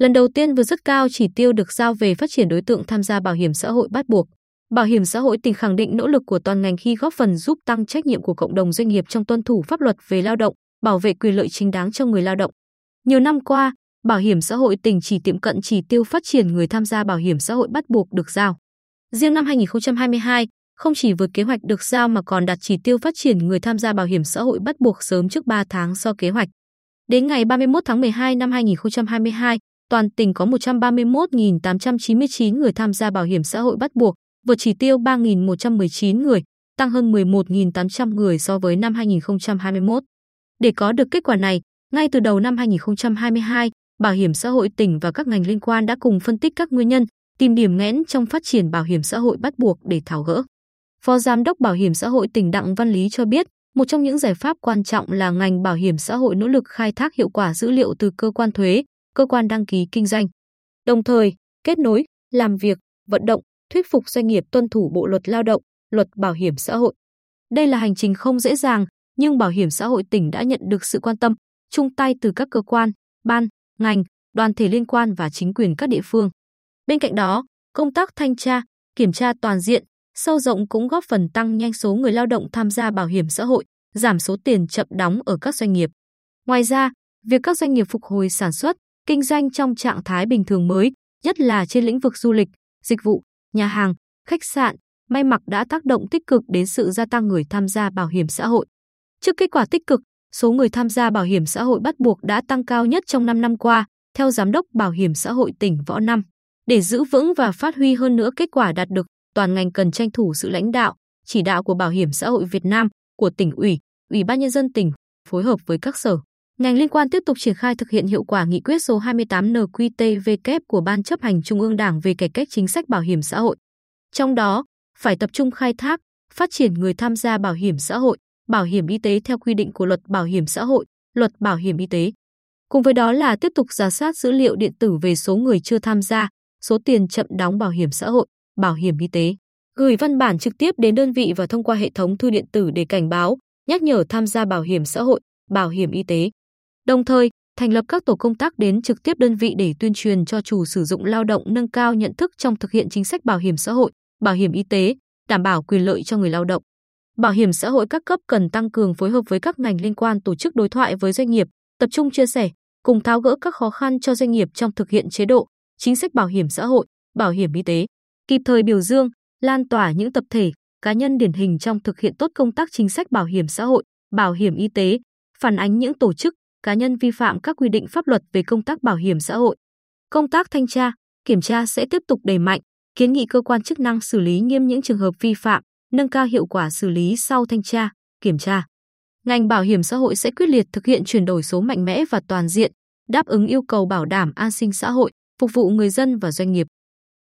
Lần đầu tiên vượt rất cao chỉ tiêu được giao về phát triển đối tượng tham gia bảo hiểm xã hội bắt buộc. Bảo hiểm xã hội tỉnh khẳng định nỗ lực của toàn ngành khi góp phần giúp tăng trách nhiệm của cộng đồng doanh nghiệp trong tuân thủ pháp luật về lao động, bảo vệ quyền lợi chính đáng cho người lao động. Nhiều năm qua, Bảo hiểm xã hội tỉnh chỉ tiệm cận chỉ tiêu phát triển người tham gia bảo hiểm xã hội bắt buộc được giao. Riêng năm 2022, không chỉ vượt kế hoạch được giao mà còn đạt chỉ tiêu phát triển người tham gia bảo hiểm xã hội bắt buộc sớm trước 3 tháng so kế hoạch. Đến ngày 31 tháng 12 năm 2022, toàn tỉnh có 131.899 người tham gia bảo hiểm xã hội bắt buộc, vượt chỉ tiêu 3.119 người, tăng hơn 11.800 người so với năm 2021. Để có được kết quả này, ngay từ đầu năm 2022, Bảo hiểm xã hội tỉnh và các ngành liên quan đã cùng phân tích các nguyên nhân, tìm điểm nghẽn trong phát triển bảo hiểm xã hội bắt buộc để tháo gỡ. Phó Giám đốc Bảo hiểm xã hội tỉnh Đặng Văn Lý cho biết, một trong những giải pháp quan trọng là ngành bảo hiểm xã hội nỗ lực khai thác hiệu quả dữ liệu từ cơ quan thuế, cơ quan đăng ký kinh doanh. Đồng thời, kết nối, làm việc, vận động, thuyết phục doanh nghiệp tuân thủ bộ luật lao động, luật bảo hiểm xã hội. Đây là hành trình không dễ dàng, nhưng Bảo hiểm xã hội tỉnh đã nhận được sự quan tâm, chung tay từ các cơ quan, ban, ngành, đoàn thể liên quan và chính quyền các địa phương. Bên cạnh đó, công tác thanh tra, kiểm tra toàn diện, sâu rộng cũng góp phần tăng nhanh số người lao động tham gia bảo hiểm xã hội, giảm số tiền chậm đóng ở các doanh nghiệp. Ngoài ra, việc các doanh nghiệp phục hồi sản xuất, kinh doanh trong trạng thái bình thường mới, nhất là trên lĩnh vực du lịch, dịch vụ, nhà hàng, khách sạn, may mặc đã tác động tích cực đến sự gia tăng người tham gia bảo hiểm xã hội. Trước kết quả tích cực, số người tham gia bảo hiểm xã hội bắt buộc đã tăng cao nhất trong 5 năm qua, theo Giám đốc Bảo hiểm xã hội tỉnh Võ Năm. Để giữ vững và phát huy hơn nữa kết quả đạt được, toàn ngành cần tranh thủ sự lãnh đạo, chỉ đạo của Bảo hiểm xã hội Việt Nam, của tỉnh ủy, Ủy ban nhân dân tỉnh, phối hợp với các sở, ngành liên quan tiếp tục triển khai thực hiện hiệu quả nghị quyết số 28 NQTVK của Ban chấp hành Trung ương Đảng về cải cách chính sách bảo hiểm xã hội. Trong đó, phải tập trung khai thác, phát triển người tham gia bảo hiểm xã hội, bảo hiểm y tế theo quy định của Luật Bảo hiểm xã hội, Luật Bảo hiểm y tế. Cùng với đó là tiếp tục giả soát dữ liệu điện tử về số người chưa tham gia, số tiền chậm đóng bảo hiểm xã hội, bảo hiểm y tế. Gửi văn bản trực tiếp đến đơn vị và thông qua hệ thống thư điện tử để cảnh báo, nhắc nhở tham gia bảo hiểm xã hội, bảo hiểm y tế. Đồng thời, thành lập các tổ công tác đến trực tiếp đơn vị để tuyên truyền cho chủ sử dụng lao động nâng cao nhận thức trong thực hiện chính sách bảo hiểm xã hội, bảo hiểm y tế, đảm bảo quyền lợi cho người lao động. Bảo hiểm xã hội các cấp cần tăng cường phối hợp với các ngành liên quan tổ chức đối thoại với doanh nghiệp, tập trung chia sẻ, cùng tháo gỡ các khó khăn cho doanh nghiệp trong thực hiện chế độ, chính sách bảo hiểm xã hội, bảo hiểm y tế, kịp thời biểu dương, lan tỏa những tập thể, cá nhân điển hình trong thực hiện tốt công tác chính sách bảo hiểm xã hội, bảo hiểm y tế, phản ánh những tổ chức, cá nhân vi phạm các quy định pháp luật về công tác bảo hiểm xã hội. Công tác thanh tra, kiểm tra sẽ tiếp tục đẩy mạnh, kiến nghị cơ quan chức năng xử lý nghiêm những trường hợp vi phạm, nâng cao hiệu quả xử lý sau thanh tra, kiểm tra. Ngành bảo hiểm xã hội sẽ quyết liệt thực hiện chuyển đổi số mạnh mẽ và toàn diện, đáp ứng yêu cầu bảo đảm an sinh xã hội, phục vụ người dân và doanh nghiệp.